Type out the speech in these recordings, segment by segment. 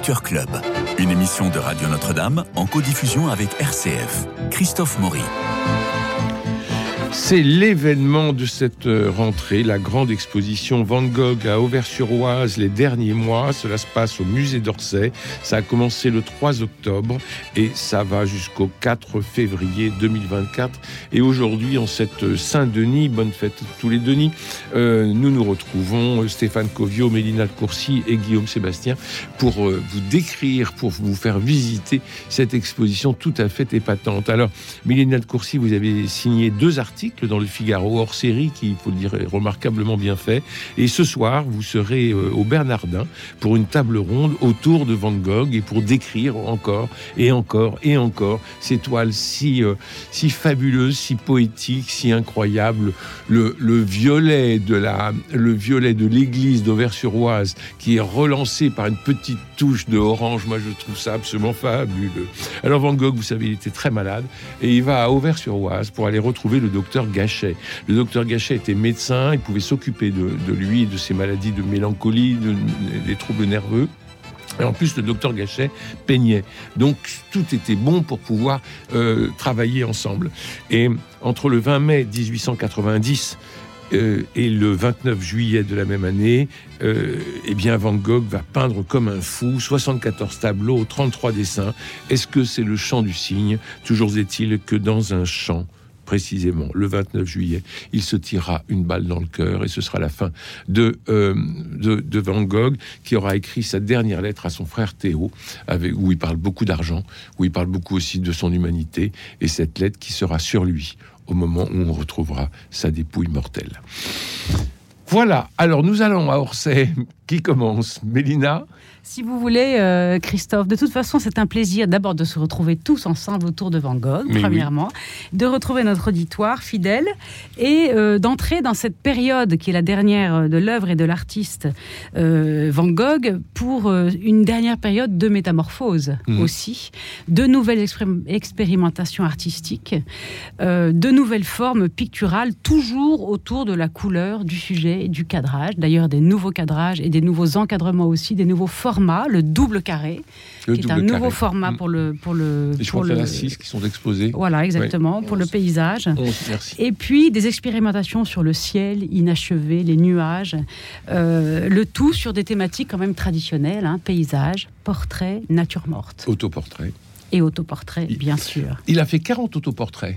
Club, une émission de Radio Notre-Dame en codiffusion avec RCF. Christophe Maury. C'est l'événement de cette euh, rentrée, la grande exposition Van Gogh à Auvers-sur-Oise les derniers mois. Cela se passe au musée d'Orsay. Ça a commencé le 3 octobre et ça va jusqu'au 4 février 2024. Et aujourd'hui, en cette Saint-Denis, bonne fête tous les Denis, euh, nous nous retrouvons, Stéphane Covio, Mélina de Courcy et Guillaume Sébastien, pour euh, vous décrire, pour vous faire visiter cette exposition tout à fait épatante. Alors, Mélina de Courcy, vous avez signé deux articles dans le Figaro hors série qui, il faut le dire, est remarquablement bien fait. Et ce soir, vous serez euh, au Bernardin pour une table ronde autour de Van Gogh et pour décrire encore et encore et encore ces toiles si, euh, si fabuleuses, si poétiques, si incroyables. Le, le violet de la, le violet de l'église d'Auvers-sur-Oise qui est relancé par une petite touche de orange. Moi, je trouve ça absolument fabuleux. Alors Van Gogh, vous savez, il était très malade et il va à Auvers-sur-Oise pour aller retrouver le docteur Le docteur Gachet était médecin, il pouvait s'occuper de, lui, de ses maladies de mélancolie, des troubles nerveux. Et en plus, le docteur Gachet peignait. Donc, tout était bon pour pouvoir euh, travailler ensemble. Et entre le 20 mai 1890 euh, et le 29 juillet de la même année, euh, eh bien Van Gogh va peindre comme un fou 74 tableaux, 33 dessins. Est-ce que c'est le chant du cygne? Toujours est-il que dans un chant, précisément le 29 juillet, il se tirera une balle dans le cœur et ce sera la fin de, euh, Van Gogh qui aura écrit sa dernière lettre à son frère Théo, où il parle beaucoup d'argent, où il parle beaucoup aussi de son humanité et cette lettre qui sera sur lui au moment où on retrouvera sa dépouille mortelle. Voilà, alors nous allons à Orsay. Qui commence Mélina? Si vous voulez, euh, Christophe, de toute façon, c'est un plaisir d'abord de se retrouver tous ensemble autour de Van Gogh, premièrement, de retrouver notre auditoire fidèle et euh, d'entrer dans cette période qui est la dernière de l'œuvre et de l'artiste euh, Van Gogh pour une dernière période de métamorphose mhm. aussi, de nouvelles expérimentations artistiques, de nouvelles formes picturales, toujours autour de la couleur, du sujet et du cadrage. D'ailleurs, des nouveaux cadrages et des nouveaux encadrements aussi, des nouveaux formes le double carré, qui est un nouveau format mm. pour le pour le. je pour le... six qui sont exposés. Voilà, exactement, pour le paysage. Et puis des expérimentations sur le ciel inachevé, les nuages, euh, le tout sur des thématiques quand même traditionnelles, hein, paysage, portrait, nature morte. Autoportrait. Et autoportrait, bien sûr. Il a fait 40 autoportraits.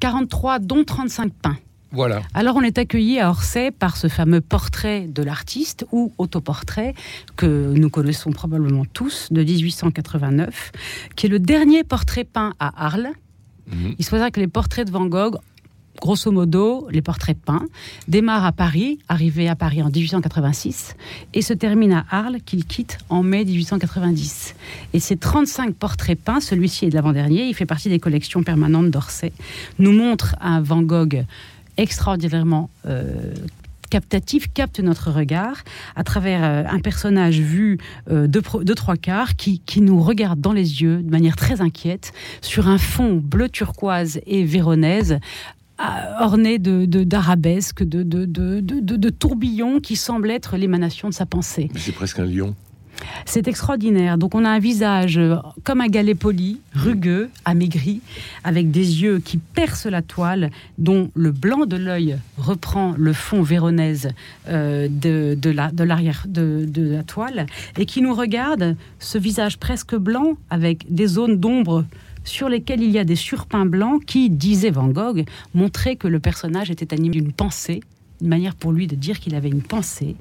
43, dont 35 peints. Voilà. Alors on est accueilli à Orsay par ce fameux portrait de l'artiste ou autoportrait que nous connaissons probablement tous de 1889, qui est le dernier portrait peint à Arles. Mhm. Il se dire que les portraits de Van Gogh grosso modo, les portraits peints démarrent à Paris, arrivé à Paris en 1886, et se terminent à Arles, qu'il quitte en mai 1890. Et ces 35 portraits peints, celui-ci est de l'avant-dernier, il fait partie des collections permanentes d'Orsay, nous montrent un Van Gogh extraordinairement euh, captatif, capte notre regard à travers euh, un personnage vu euh, de, trois quarts qui, nous regarde dans les yeux de manière très inquiète sur un fond bleu turquoise et véronaise orné d'arabesques, de, de, de, tourbillons qui semblent être l'émanation de sa pensée. c'est presque un lion. C'est extraordinaire. Donc on a un visage euh, comme un galet poli, rugueux, amaigri, avec des yeux qui percent la toile, dont le blanc de l'œil reprend le fond véronaise euh, de, l'arrière de, de, la toile, et qui nous regarde, ce visage presque blanc, avec des zones d'ombre sur lesquelles il y a des surpeints blancs qui, disait Van Gogh, montraient que le personnage était animé d'une pensée une manière pour lui de dire qu'il avait une pensée,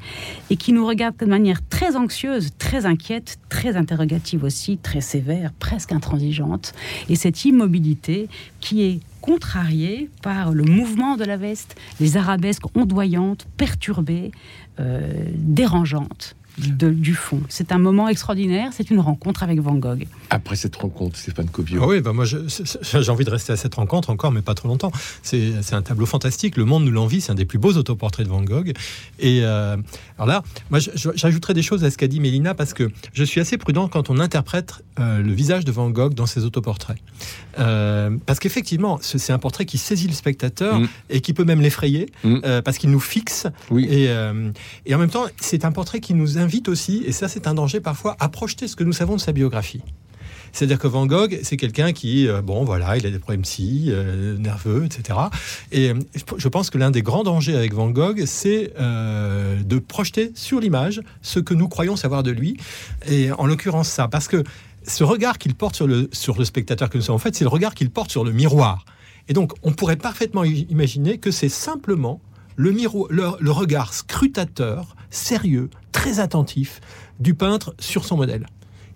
et qui nous regarde de manière très anxieuse, très inquiète, très interrogative aussi, très sévère, presque intransigeante, et cette immobilité qui est contrariée par le mouvement de la veste, les arabesques ondoyantes, perturbées, euh, dérangeantes du fond. C'est un moment extraordinaire, c'est une rencontre avec Van Gogh. Après cette rencontre, Stéphane Covio. Ah oui, bah moi j'ai envie de rester à cette rencontre encore, mais pas trop longtemps. C'est un tableau fantastique, le monde nous l'envie, c'est un des plus beaux autoportraits de Van Gogh. Et euh, alors là, moi j'ajouterai des choses à ce qu'a dit Mélina, parce que je suis assez prudent quand on interprète euh, le visage de Van Gogh dans ses autoportraits. Euh, parce qu'effectivement, c'est un portrait qui saisit le spectateur mm. et qui peut même l'effrayer, mm. parce qu'il nous fixe. Oui. Et, et en même temps, c'est un portrait qui nous invite invite aussi, et ça c'est un danger parfois, à projeter ce que nous savons de sa biographie. C'est-à-dire que Van Gogh, c'est quelqu'un qui, euh, bon, voilà, il a des problèmes psy, euh, nerveux, etc. Et euh, je pense que l'un des grands dangers avec Van Gogh, c'est de projeter sur l'image ce que nous croyons savoir de lui. Et en l'occurrence, ça, parce que ce regard qu'il porte sur le, sur le spectateur que nous sommes, en fait, c'est le regard qu'il porte sur le miroir. Et donc, on pourrait parfaitement imaginer que c'est simplement le, le regard scrutateur, sérieux, très attentif du peintre sur son modèle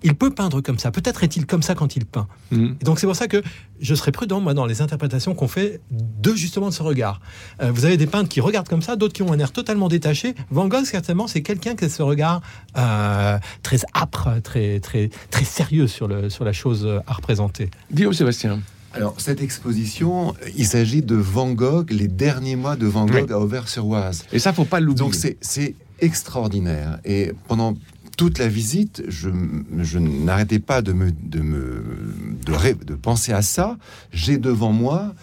il peut peindre comme ça. Peut-être est-il comme ça quand il peint. Mm. donc c'est pour ça que je serais prudent, moi, dans les interprétations qu'on fait de justement de ce regard. Euh, vous avez des peintres qui regardent comme ça, d'autres qui ont un air totalement détaché. Van Gogh, certainement, c'est quelqu'un qui a ce regard euh, très âpre, très, très, très sérieux sur, le, sur la chose à représenter. Guillaume Sébastien. Alors, cette exposition, il s'agit de Van Gogh, les derniers mois de Van Gogh à Auvers-sur-Oise. Et ça, faut pas l'oublier. Donc, c'est extraordinaire. Et pendant toute la visite, je, n'arrêtais pas de me, de me de penser à ça. J'ai devant moi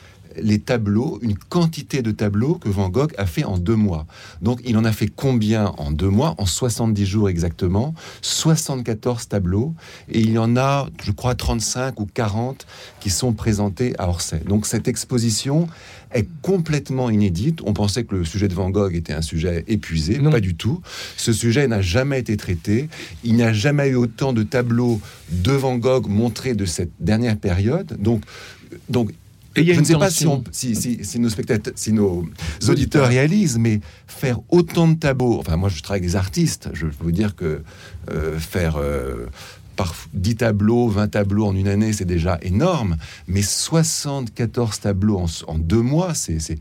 les tableaux, une quantité de tableaux que Van Gogh a fait en deux mois. Donc il en a fait combien en deux mois? En 70 jours exactement. 74 tableaux. Et il y en a, je crois, 35 ou 40 qui sont présentés à Orsay. Donc cette exposition est complètement inédite. On pensait que le sujet de Van Gogh était un sujet épuisé. Non. Pas du tout. Ce sujet n'a jamais été traité. Il n'y a jamais eu autant de tableaux de Van Gogh montrés de cette dernière période. Donc, donc je ne sais pas si, nos spectateurs, si nos auditeurs réalisent, mais faire autant de tableaux. Enfin, moi, je travaille avec des artistes. Je peux vous dire que euh, faire euh, par 10 tableaux, 20 tableaux en une année, c'est déjà énorme. Mais 74 tableaux en, deux mois, c'est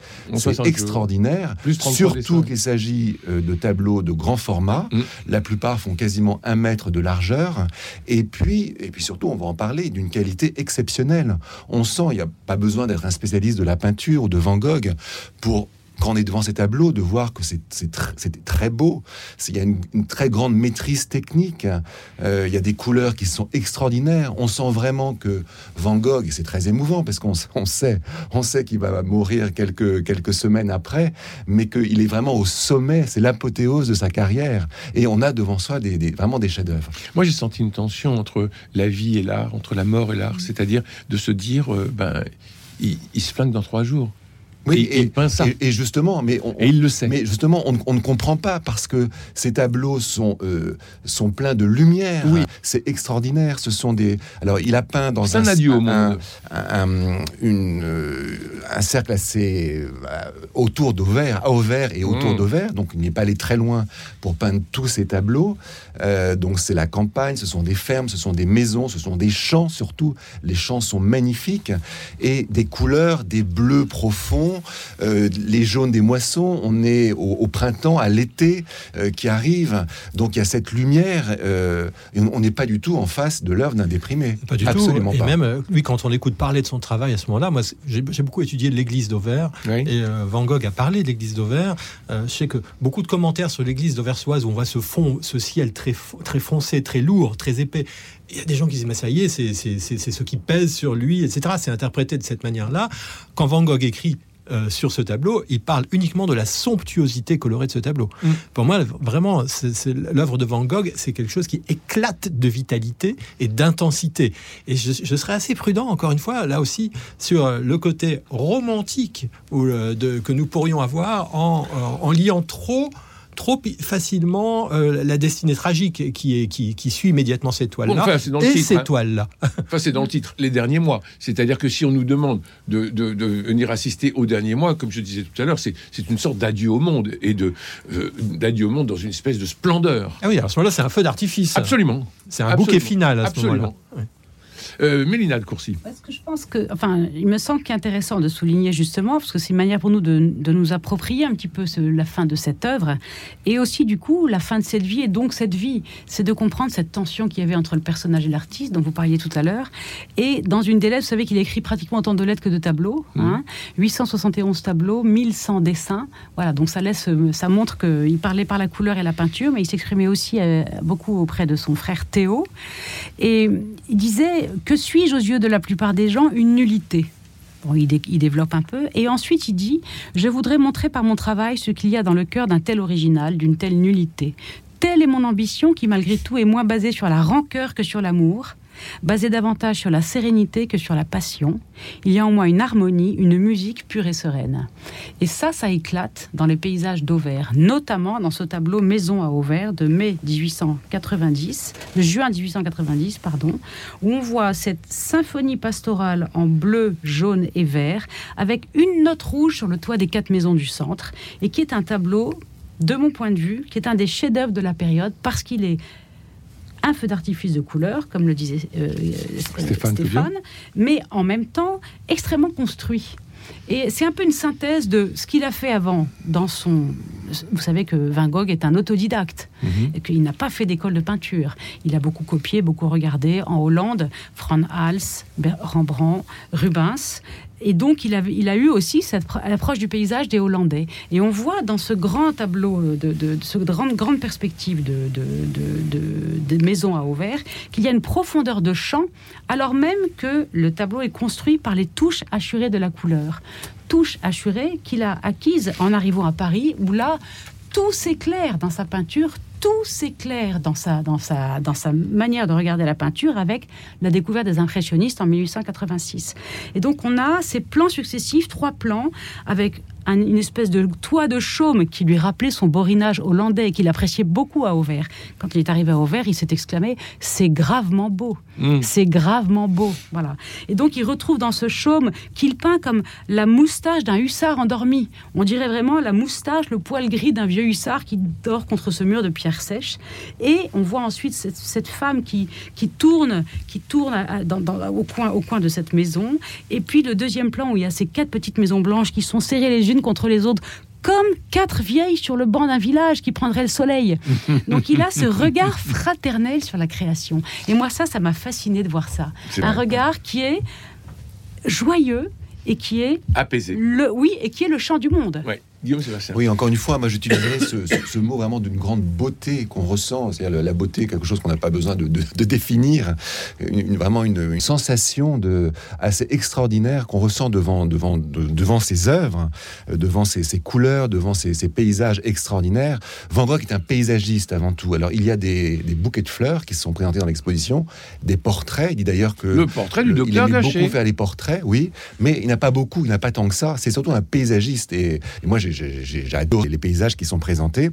extraordinaire. Surtout qu'il s'agit euh, de tableaux de grand format. Mm. La plupart font quasiment un mètre de largeur. Et puis, et puis surtout, on va en parler, d'une qualité exceptionnelle. On sent, il n'y a pas besoin d'être un spécialiste de la peinture ou de Van Gogh pour quand on est devant ces tableaux, de voir que c'était très beau. Il y a une, très grande maîtrise technique. Euh, il y a des couleurs qui sont extraordinaires. On sent vraiment que Van Gogh, et c'est très émouvant parce qu'on on sait, on sait qu'il va mourir quelques, quelques semaines après, mais qu'il est vraiment au sommet. C'est l'apothéose de sa carrière. Et on a devant soi des, vraiment des chefs-d'œuvre. Moi, j'ai senti une tension entre la vie et l'art, entre la mort et l'art. C'est-à-dire de se dire, euh, ben, il, il se flingue dans trois jours. Oui, et, et, justement, mais on, il le sait. Mais justement, on, ne comprend pas parce que ces tableaux sont euh, sont pleins de lumière. Oui, c'est extraordinaire. Ce sont des. Alors, il a peint dans un, un adieu au monde, un, une, euh, un cercle assez euh, autour d'Auvers, à Auvers et autour mmh. d'Auvers. Donc, il n'est pas allé très loin pour peindre tous ces tableaux. donc, c'est la campagne. Ce sont des fermes, ce sont des maisons, ce sont des champs surtout. Les champs sont magnifiques et des couleurs, des bleus profonds euh, les jaunes des moissons, on est au, printemps, à l'été euh, qui arrive. Donc il y a cette lumière, euh, et on n'est pas du tout en face de l'œuvre d'un déprimé. Pas du Absolument tout. Et même, lui, quand on écoute parler de son travail à ce moment-là, moi, j'ai beaucoup étudié l'église d'Auvers, et Van Gogh a parlé de l'église d'Auvers. je sais que beaucoup de commentaires sur l'église d'Auversoise, où on voit ce fond, ce ciel très, très foncé, très lourd, très épais, il y a des gens qui disent, mais ça y est, c'est ce qui pèse sur lui, etc. C'est interprété de cette manière-là. Quand Van Gogh écrit euh, sur ce tableau, il parle uniquement de la somptuosité colorée de ce tableau. Mm. Pour moi, vraiment, l'œuvre de Van Gogh, c'est quelque chose qui éclate de vitalité et d'intensité. Et je, serais assez prudent, encore une fois, là aussi, sur le côté romantique ou, euh, de, que nous pourrions avoir en, en liant trop trop facilement euh, la destinée tragique qui, est, qui, qui suit immédiatement cette toile-là et ces hein. toiles-là. Enfin, c'est dans le titre, les derniers mois. C'est-à-dire que si on nous demande de, de, venir assister aux derniers mois, comme je disais tout à l'heure, c'est une sorte d'adieu au monde et de euh, d'adieu au monde dans une espèce de splendeur. Ah oui, à ce moment-là, c'est un feu d'artifice. Absolument. C'est un bouquet final à ce moment-là. Euh, Mélina de Courcy. Parce que je pense que, enfin, il me semble qu'intéressant de souligner justement, parce que c'est une manière pour nous de, nous approprier un petit peu la fin de cette œuvre, et aussi du coup la fin de cette vie, et donc cette vie, c'est de comprendre cette tension qu'il y avait entre le personnage et l'artiste, dont vous parliez tout à l'heure. Et dans une des lettres, vous savez qu'il a écrit pratiquement autant de lettres que de tableaux, 871 mmh. hein. tableaux, 1100 dessins. Voilà, donc ça laisse, ça montre qu'il parlait par la couleur et la peinture, mais il s'exprimait aussi euh, beaucoup auprès de son frère Théo. Et il disait que suis-je aux yeux de la plupart des gens Une nullité. Bon, il, développe un peu. Et ensuite, il dit Je voudrais montrer par mon travail ce qu'il y a dans le cœur d'un tel original, d'une telle nullité. Telle est mon ambition qui malgré tout est moins basée sur la rancœur que sur l'amour basé davantage sur la sérénité que sur la passion. Il y a en moi une harmonie, une musique pure et sereine. Et ça, ça éclate dans les paysages d'Auvers, notamment dans ce tableau Maison à Auvers de mai 1890, de juin 1890, pardon, où on voit cette symphonie pastorale en bleu, jaune et vert, avec une note rouge sur le toit des quatre maisons du centre, et qui est un tableau de mon point de vue, qui est un des chefs-d'œuvre de la période parce qu'il est un feu d'artifice de couleur, comme le disait euh, Stéphane, mais en même temps extrêmement construit. Et c'est un peu une synthèse de ce qu'il a fait avant dans son. Vous savez que Van Gogh est un autodidacte mhm. et qu'il n'a pas fait d'école de peinture. Il a beaucoup copié, beaucoup regardé en Hollande, Frans Hals, Rembrandt, Rubens. Et donc, il a, eu aussi cette approche du paysage des Hollandais. Et on voit dans ce grand tableau, de, de, ce grande, grande perspective de, de, maisons à Auvers, qu'il y a une profondeur de champ, alors même que le tableau est construit par les touches assurées de la couleur. Touches assurées qu'il a acquises en arrivant à Paris, où là, tout s'éclaire dans sa peinture, tout s'éclaire dans sa, dans, sa, dans sa manière de regarder la peinture avec la découverte des impressionnistes en 1886. Et donc on a ces plans successifs, trois plans, avec une espèce de toit de chaume qui lui rappelait son borinage hollandais et qu'il appréciait beaucoup à Auvers. Quand il est arrivé à Auvers, il s'est exclamé C'est gravement beau. Mm. C'est gravement beau. Voilà. Et donc il retrouve dans ce chaume qu'il peint comme la moustache d'un hussard endormi. On dirait vraiment la moustache, le poil gris d'un vieux hussard qui dort contre ce mur de pierre sèche. Et on voit ensuite cette, femme qui, qui tourne, qui tourne au, coin, au coin de cette maison. Et puis le deuxième plan où il y a ces quatre petites maisons blanches qui sont serrées les unes contre les autres comme quatre vieilles sur le banc d'un village qui prendraient le soleil. Donc il a ce regard fraternel sur la création. Et moi ça, ça m'a fasciné de voir ça. Un regard qui est joyeux et qui est apaisé. Le, oui, et qui est le chant du monde. Oui, encore une fois, moi j'utiliserais ce, ce, mot vraiment d'une grande beauté qu'on ressent, c'est-à-dire la beauté, quelque chose qu'on n'a pas besoin de, définir, une, vraiment une, sensation de, assez extraordinaire qu'on ressent devant, devant, devant ses œuvres, euh, devant ses, couleurs, devant ses, paysages extraordinaires. Van Gogh est un paysagiste avant tout. Alors il y a des, bouquets de fleurs qui sont présentés dans l'exposition, des portraits. Il dit d'ailleurs que le portrait du docteur Il aime beaucoup faire les portraits, oui, mais il n'a pas beaucoup, il n'a pas tant que ça. C'est surtout un paysagiste. Et, et moi, j'ai j'adore les paysages qui sont présentés.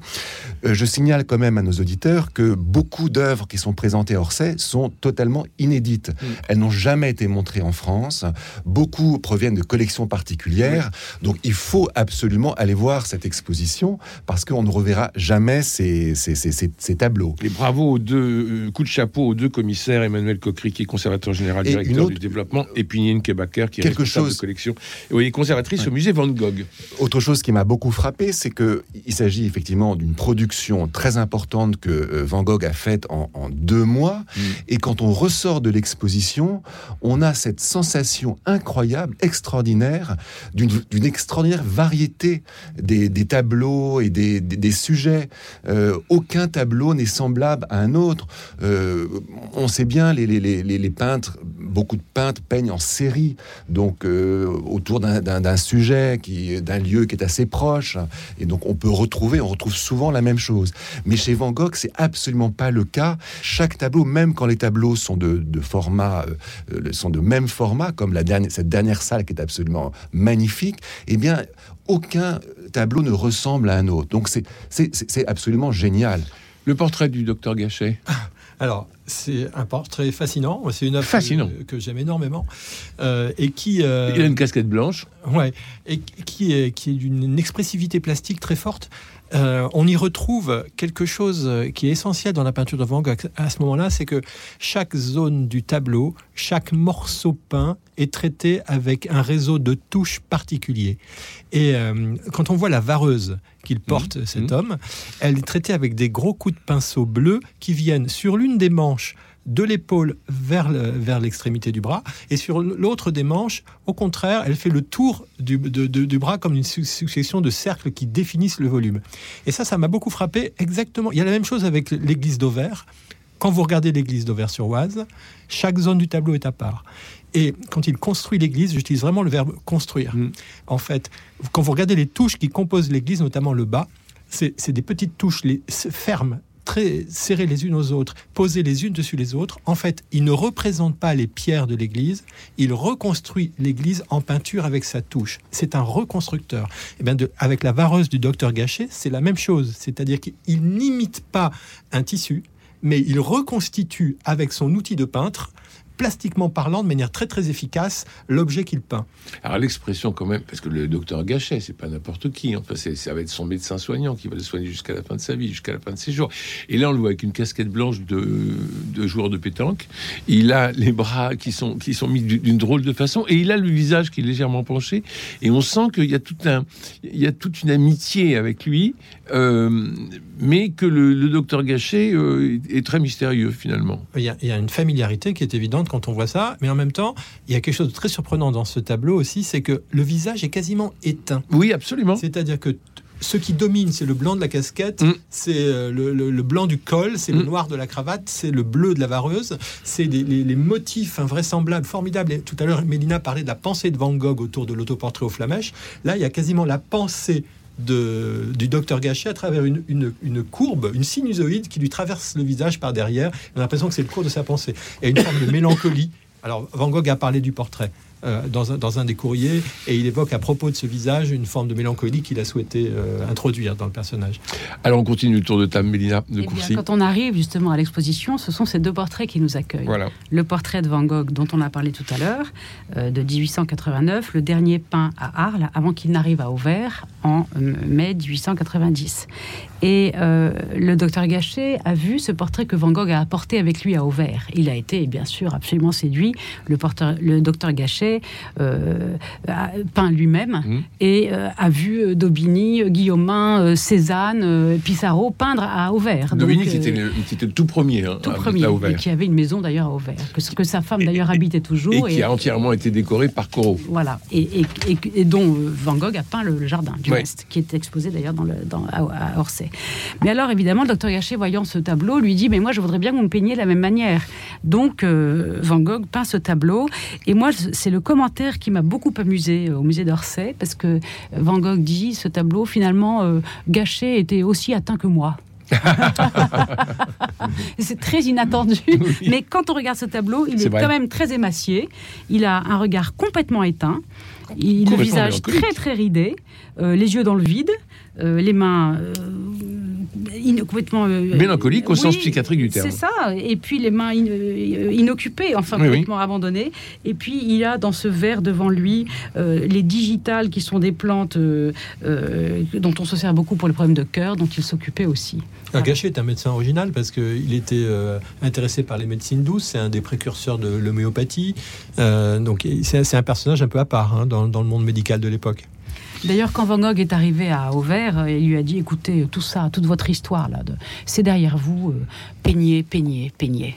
Euh, je signale quand même à nos auditeurs que beaucoup d'œuvres qui sont présentées à Orsay sont totalement inédites. Mm. Elles n'ont jamais été montrées en France. Beaucoup proviennent de collections particulières. Donc il faut absolument aller voir cette exposition parce qu'on ne reverra jamais ces, ces, tableaux. Et bravo aux deux euh, coups de chapeau aux deux commissaires, Emmanuel Coquery, qui est conservateur général directeur du développement, et puis Nine Kebaker, qui est quelque chose de collection, et conservatrice au musée Van Gogh. Autre chose qui m'a beaucoup frappé, c'est que il s'agit effectivement d'une production très importante que euh, Van Gogh a faite en, deux mois. Mm. Et quand on ressort de l'exposition, on a cette sensation incroyable, extraordinaire, d'une extraordinaire variété des, tableaux et des, sujets. Euh, aucun tableau n'est semblable à un autre. Euh, on sait bien, les, les, peintres, beaucoup de peintres peignent en série, donc autour d'un sujet, d'un lieu qui est assez proche et donc on peut retrouver, on retrouve souvent la même chose. Mais chez Van Gogh, c'est absolument pas le cas. Chaque tableau, même quand les tableaux sont de, format, euh, sont de même format, comme la dernière, cette dernière salle qui est absolument magnifique, eh bien aucun tableau ne ressemble à un autre. Donc c'est absolument génial. Le portrait du docteur Gachet. Alors, c'est un portrait fascinant. C'est une œuvre que, j'aime énormément euh, et qui. Euh, Il a une casquette blanche. Ouais, et qui est qui est d'une expressivité plastique très forte. Euh, on y retrouve quelque chose qui est essentiel dans la peinture de Van Gogh à ce moment-là, c'est que chaque zone du tableau, chaque morceau peint est traité avec un réseau de touches particulier. Et euh, quand on voit la vareuse qu'il porte, mmh. cet mmh. homme, elle est traitée avec des gros coups de pinceau bleus qui viennent sur l'une des manches de l'épaule vers, vers l'extrémité du bras, et sur l'autre des manches, au contraire, elle fait le tour du, du bras comme une succession de cercles qui définissent le volume. Et ça, ça m'a beaucoup frappé. Exactement. Il y a la même chose avec l'église d'Auvers. Quand vous regardez l'église d'Auvers-sur-Oise, chaque zone du tableau est à part. Et quand il construit l'église, j'utilise vraiment le verbe construire. Mm. En fait, quand vous regardez les touches qui composent l'église, notamment le bas, c'est des petites touches les, fermes très serrées les unes aux autres, posées les unes dessus les autres, en fait, il ne représente pas les pierres de l'église, il reconstruit l'église en peinture avec sa touche. C'est un reconstructeur. Et bien de, avec la vareuse du docteur Gachet, c'est la même chose. C'est-à-dire qu'il n'imite pas un tissu, mais il reconstitue avec son outil de peintre plastiquement parlant, de manière très très efficace, l'objet qu'il peint. Alors l'expression quand même, parce que le docteur Gachet, c'est pas n'importe qui, enfin ça va être son médecin soignant qui va le soigner jusqu'à la fin de sa vie, jusqu'à la fin de ses jours. Et là on le voit avec une casquette blanche de, de joueur de pétanque, il a les bras qui sont, qui sont mis d'une drôle de façon, et il a le visage qui est légèrement penché, et on sent qu'il y a tout un, il y a toute une amitié avec lui, euh, mais que le, docteur Gachet euh, est très mystérieux finalement. Il y, a, il y a une familiarité qui est évidente quand on voit ça, mais en même temps, il y a quelque chose de très surprenant dans ce tableau aussi, c'est que le visage est quasiment éteint. Oui, absolument. C'est-à-dire que ce qui domine, c'est le blanc de la casquette, mm. c'est euh, le, blanc du col, c'est le mm. noir de la cravate, c'est le bleu de la vareuse, c'est les, motifs invraisemblables, formidables. Et tout à l'heure, Mélina parlait de la pensée de Van Gogh autour de l'autoportrait aux flamèches. Là, il y a quasiment la pensée du docteur Gachet à travers une, une, courbe, une sinusoïde qui lui traverse le visage par derrière. On a l'impression que c'est le cours de sa pensée. Et une forme de mélancolie. Alors, Van Gogh a parlé du portrait. Euh, dans, un, dans, un, des courriers et il évoque à propos de ce visage une forme de mélancolie qu'il a souhaité euh, introduire dans le personnage. Alors on continue le tour de table, Mélina de eh quand on arrive justement à l'exposition, ce sont ces deux portraits qui nous accueillent. Voilà. Le portrait de Van Gogh dont on a parlé tout à l'heure, euh, de 1889, le dernier peint à Arles avant qu'il n'arrive à Auvers en mai 1890. Et le docteur Gachet a vu ce portrait que Van Gogh a apporté avec lui à Auvers. Il a été bien sûr absolument séduit. Le, porteur, le docteur Gachet euh, peint lui-même mmh. et euh, a vu euh, Daubigny, Guillaumin, Cézanne, Pissarro peindre à Auvers. Daubigny qui était, le, tout premier, hein, tout premier et qui avait une maison d'ailleurs à Auvers, que, que sa femme d'ailleurs habitait toujours. Et, qui a entièrement été décoré par Corot. Voilà, et, et, dont Van Gogh a peint le, jardin du reste, qui est exposé d'ailleurs dans le, dans, à, Orsay. Mais alors évidemment, le docteur Gachet, voyant ce tableau, lui dit, mais moi je voudrais bien que vous me peigniez de la même manière. Donc Van Gogh peint ce tableau, et moi c'est le commentaire qui m'a beaucoup amusé euh, au musée d'Orsay, parce que Van Gogh dit, ce tableau, finalement, euh, Gachet était aussi atteint que moi. c'est très inattendu, mais quand on regarde ce tableau, il est, quand même très émacié. Il a un regard complètement éteint, il, le visage très très ridé, euh, les yeux dans le vide, les mains complètement euh, mélancolique au sens psychiatrique du terme. C'est ça. Et puis les mains euh, inoccupées, enfin complètement abandonnées. Et puis il a dans ce verre devant lui euh, les digitales qui sont des plantes dont on se sert beaucoup pour les problèmes de cœur, dont il s'occupait aussi. Gachet est un médecin original parce qu'il était intéressé par les médecines douces, c'est un des précurseurs de l'homéopathie. donc c'est un personnage un peu à part hein, dans, dans le monde médical de l'époque. D'ailleurs, quand Van Gogh est arrivé à Auvers, euh, il lui a dit écoutez, tout ça, toute votre histoire, là, c'est derrière vous, euh, peignez, peignez, peignez.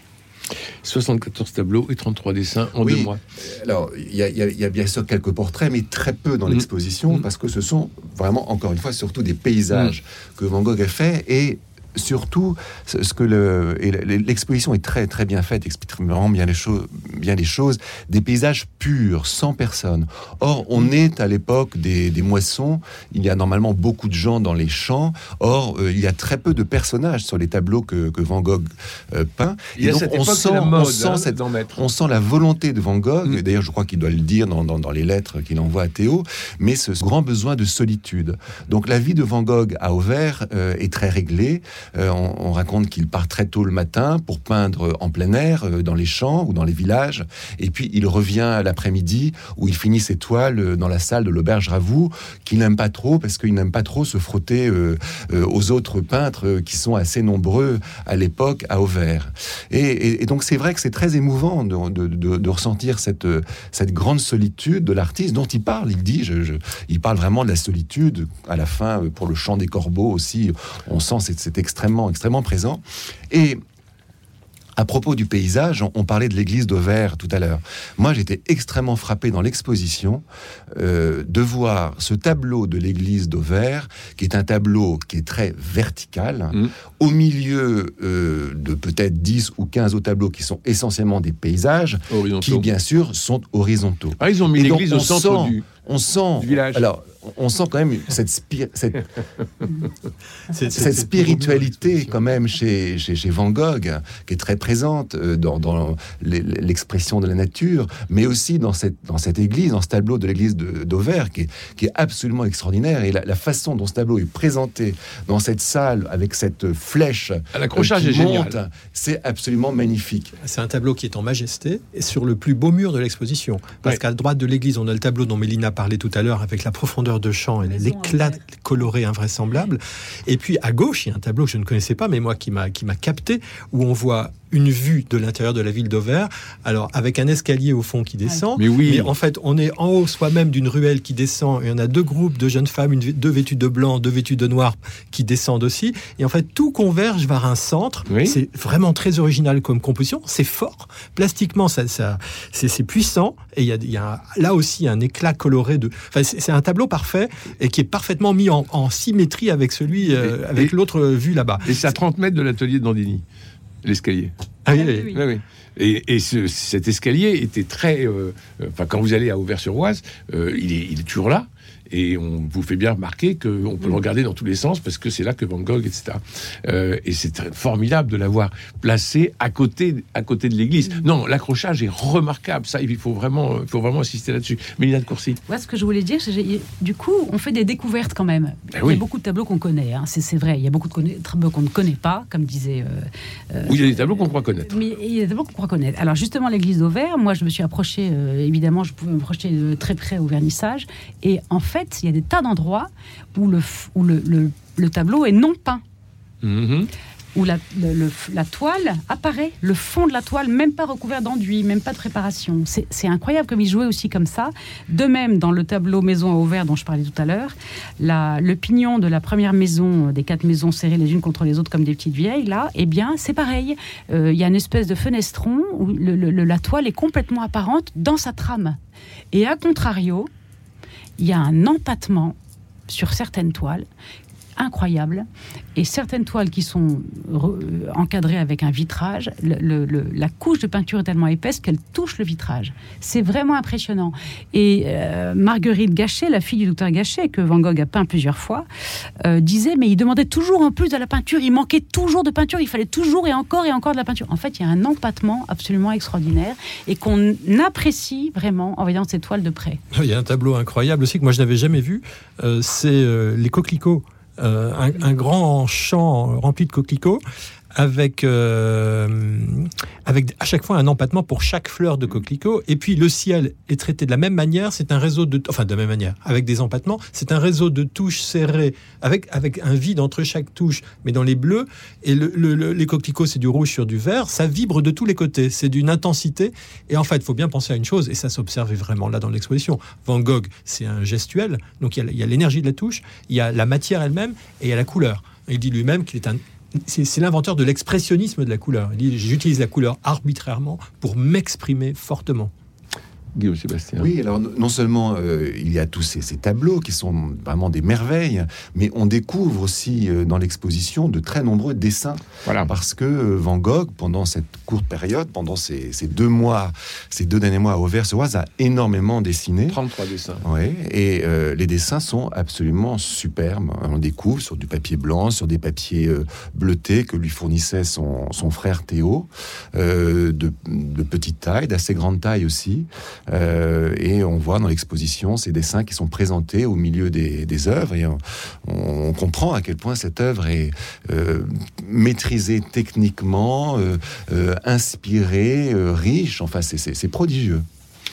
74 tableaux et 33 dessins en deux mois. Alors, il y, a bien sûr quelques portraits, mais très peu dans mm. l'exposition, mm. parce que ce sont vraiment, encore une fois, surtout des paysages mm. que Van Gogh a fait, et surtout, ce que l'exposition est très très bien faite, explique vraiment bien les choses, bien les choses, des paysages purs, sans personne. Or, on mm. est à l'époque des, moissons. Il y a normalement beaucoup de gens dans les champs. Or, euh, il y a très peu de personnages sur les tableaux que, Van Gogh euh, peint. Et donc, on sent, on, sent hein, cette, on sent la volonté de Van Gogh. Mm. D'ailleurs, je crois qu'il doit le dire dans, dans, les lettres qu'il envoie à Théo. Mais ce, grand besoin de solitude. Donc, la vie de Van Gogh à Auvers euh, est très réglée. Euh, on, raconte qu'il part très tôt le matin pour peindre en plein air, euh, dans les champs ou dans les villages, et puis il revient l'après-midi où il finit ses toiles euh, dans la salle de l'auberge Ravoux, qu'il n'aime pas trop parce qu'il n'aime pas trop se frotter aux autres peintres qui sont assez nombreux à l'époque à Auvers. Et, donc c'est vrai que c'est très émouvant de, ressentir cette, cette grande solitude de l'artiste dont il parle. Il dit, il parle vraiment de la solitude à la fin pour le chant des corbeaux aussi. On sent cet, cet extrêmement, extrêmement présent. Et à propos du paysage, on, parlait de l'église d'Auvers tout à l'heure. Moi, j'étais extrêmement frappé dans l'exposition euh, de voir ce tableau de l'église d'Auvers, qui est un tableau qui est très vertical, mmh. au milieu euh, de peut-être 10 ou 15 autres tableaux qui sont essentiellement des paysages, qui bien sûr sont horizontaux. Ah, ils ont mis l'église au centre du, on sent, village. Alors, on sent quand même cette, cette, spiritualité quand même chez, chez, chez Van Gogh, qui est très présente euh, dans, dans l'e- l'expression de la nature, mais aussi dans cette, dans cette église, dans ce tableau de l'église d'Auvers, qui est, qui est absolument extraordinaire. Et la, la façon dont ce tableau est présenté dans cette salle, avec cette flèche L'accrochage euh, c'est absolument magnifique. C'est un tableau qui est en majesté et sur le plus beau mur de l'exposition. Parce Ouais. qu'à droite de l'église, on a le tableau dont Mélina parlait tout à l'heure avec la profondeur de champ et l'éclat coloré invraisemblable. Et puis à gauche, il y a un tableau que je ne connaissais pas, mais moi qui m'a qui m'a capté, où on voit une vue de l'intérieur de la ville d'Auvers, alors avec un escalier au fond qui descend. Mais oui. Mais en fait, on est en haut soi-même d'une ruelle qui descend, et on a deux groupes de jeunes femmes, une, deux vêtues de blanc, deux vêtues de noir, qui descendent aussi. Et en fait, tout converge vers un centre. Oui. C'est vraiment très original comme composition. C'est fort. Plastiquement, ça, ça, c'est puissant. Et il y a, il y a un- là aussi un éclat coloré de. Enfin, c'est un tableau parfait et qui est parfaitement mis en, en symétrie avec celui, euh, Et- avec l'autre vue là-bas. Et c'est à 30 mètres de l'atelier de Dandini, l'escalier. Ah oui, Ah, oui. oui. Oui, oui. Et, et ce- cet escalier était très. euh, euh, Enfin, quand vous allez à Auvers-sur-Oise, euh, il, est, il est toujours là. Et on vous fait bien remarquer qu'on peut le regarder dans tous les sens parce que c'est là que Van Gogh, etc. Euh, et c'est formidable de l'avoir placé à côté, à côté de l'église. Non, l'accrochage est remarquable. Ça, il faut vraiment, il faut vraiment insister là-dessus. Mélina de Courcy. Ouais, ce que je voulais dire, c'est du coup, on fait des découvertes quand même. Ben Il y a beaucoup de tableaux qu'on connaît, hein, c'est vrai. Il y a beaucoup de tableaux qu'on ne connaît pas, comme disait. euh, Où il y a des tableaux qu'on croit connaître. Mais il y a des tableaux qu'on croit connaître. Alors justement, l'église d'Auvers, moi je me suis approchée, euh, évidemment, je pouvais me projeter de très près au vernissage. Et en fait, il y a des tas d'endroits où, le, f- où le, le- le tableau est non peint. Mhm. où la, le- le- la toile apparaît, le fond de la toile, même pas recouvert d'enduit, même pas de préparation. C'est incroyable comme il jouait aussi comme ça. De même, dans le tableau Maison à Auvers dont je parlais tout à l'heure, le pignon de la première maison, des quatre maisons serrées les unes contre les autres comme des petites vieilles, là, eh bien, c'est pareil. Euh, Il y a une espèce de fenestron où le- le- le- la toile est complètement apparente dans sa trame. Et à contrario, il y a un empattement sur certaines toiles incroyable et certaines toiles qui sont euh, encadrées avec un vitrage, la couche de peinture est tellement épaisse qu'elle touche le vitrage. C'est vraiment impressionnant. Et euh, Marguerite Gachet, la fille du docteur Gachet, que Van Gogh a peint plusieurs fois, euh, disait mais il demandait toujours en plus de la peinture, il manquait toujours de peinture, il fallait toujours et encore et encore de la peinture. En fait, il y a un empattement absolument extraordinaire et qu'on apprécie vraiment en voyant ces toiles de près. Il y a un tableau incroyable aussi que moi je n'avais jamais vu. c'est les coquelicots. Euh, un, un grand champ rempli de coquelicots avec, euh, avec à chaque fois un empattement pour chaque fleur de coquelicot. Et puis le ciel est traité de la même manière. C'est un réseau de, enfin de la même manière, avec des empattements. C'est un réseau de touches serrées avec, avec un vide entre chaque touche, mais dans les bleus. Et le, le- le- les coquelicots, c'est du rouge sur du vert. Ça vibre de tous les côtés. C'est d'une intensité. Et en fait, il faut bien penser à une chose, et ça s'observe vraiment là dans l'exposition. Van Gogh, c'est un gestuel. Donc il y a- il y a l'énergie de la touche, il y a la matière elle-même, et il y a la couleur. Il dit lui-même qu'il est un c'est l'inventeur de l'expressionnisme de la couleur. Il dit j'utilise la couleur arbitrairement pour m'exprimer fortement. Guillaume Sébastien. Oui, alors non seulement euh, il y a tous ces, ces tableaux qui sont vraiment des merveilles, mais on découvre aussi euh, dans l'exposition de très nombreux dessins. Voilà. Parce que euh, Van Gogh, pendant cette courte période, pendant ces, ces deux mois, ces deux derniers mois à Auvers-sur-Oise, a énormément dessiné. 33 dessins. Ouais, et euh, les dessins sont absolument superbes. On découvre sur du papier blanc, sur des papiers euh, bleutés que lui fournissait son, son frère Théo, euh, de, de petite taille, d'assez grande taille aussi. Euh, et on voit dans l'exposition ces dessins qui sont présentés au milieu des, œuvres. Et on, comprend à quel point cette œuvre est euh, maîtrisée techniquement, euh, inspirée, riche. Enfin, c'est prodigieux.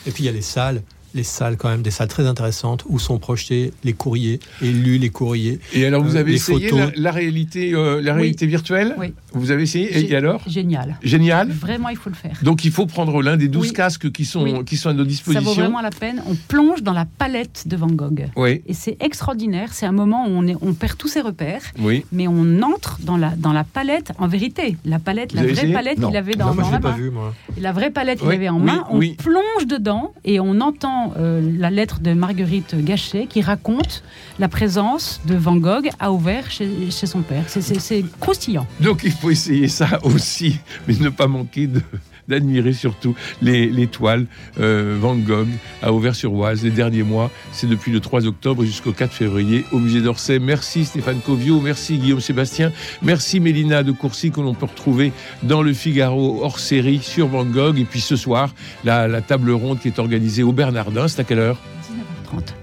Et puis il y a les salles, les salles quand même, des salles très intéressantes où sont projetés les courriers et lus les courriers. Et alors, vous Euh, avez essayé photos. la, la réalité, euh, la Oui. réalité virtuelle Oui. Vous avez essayé et, alors Génial. Génial. Vraiment, il faut le faire. Donc, il faut prendre l'un des 12 Oui. casques qui sont, Oui. qui sont à nos Ça dispositions. vaut vraiment la peine. On plonge dans la palette de Van Gogh. Oui, Et c'est extraordinaire. C'est un moment où on, est, on perd tous ses repères, oui. mais on entre dans la, dans la palette en vérité. La palette, Vous la vraie palette qu'il avait dans, non, moi dans je la l'ai pas main. vu moi. La vraie palette qu'il Oui, avait en oui, main, on oui. plonge dedans et on entend euh, la lettre de Marguerite Gachet qui raconte la présence de Van Gogh à Auvers chez, chez son père. C'est- croustillant. Donc, il faut essayer ça aussi, mais ne pas manquer de, d'admirer surtout les, les toiles euh, Van Gogh à Auvers-sur-Oise les derniers mois. C'est depuis le 3 octobre jusqu'au 4 février au musée d'Orsay. Merci Stéphane Covio, merci Guillaume Sébastien, merci Mélina de Courcy que l'on peut retrouver dans le Figaro hors série sur Van Gogh. Et puis ce soir, la, la table ronde qui est organisée au Bernardin, c'est à quelle heure?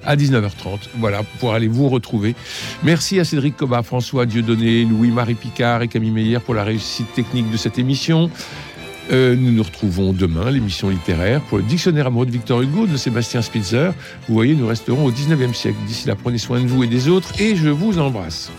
À 19h30. Voilà, pour aller vous retrouver. Merci à Cédric Cobat, François Dieudonné, Louis-Marie Picard et Camille Meyer pour la réussite technique de cette émission. Euh, nous nous retrouvons demain, l'émission littéraire, pour le dictionnaire amoureux de Victor Hugo de Sébastien Spitzer. Vous voyez, nous resterons au 19e siècle. D'ici là, prenez soin de vous et des autres et je vous embrasse.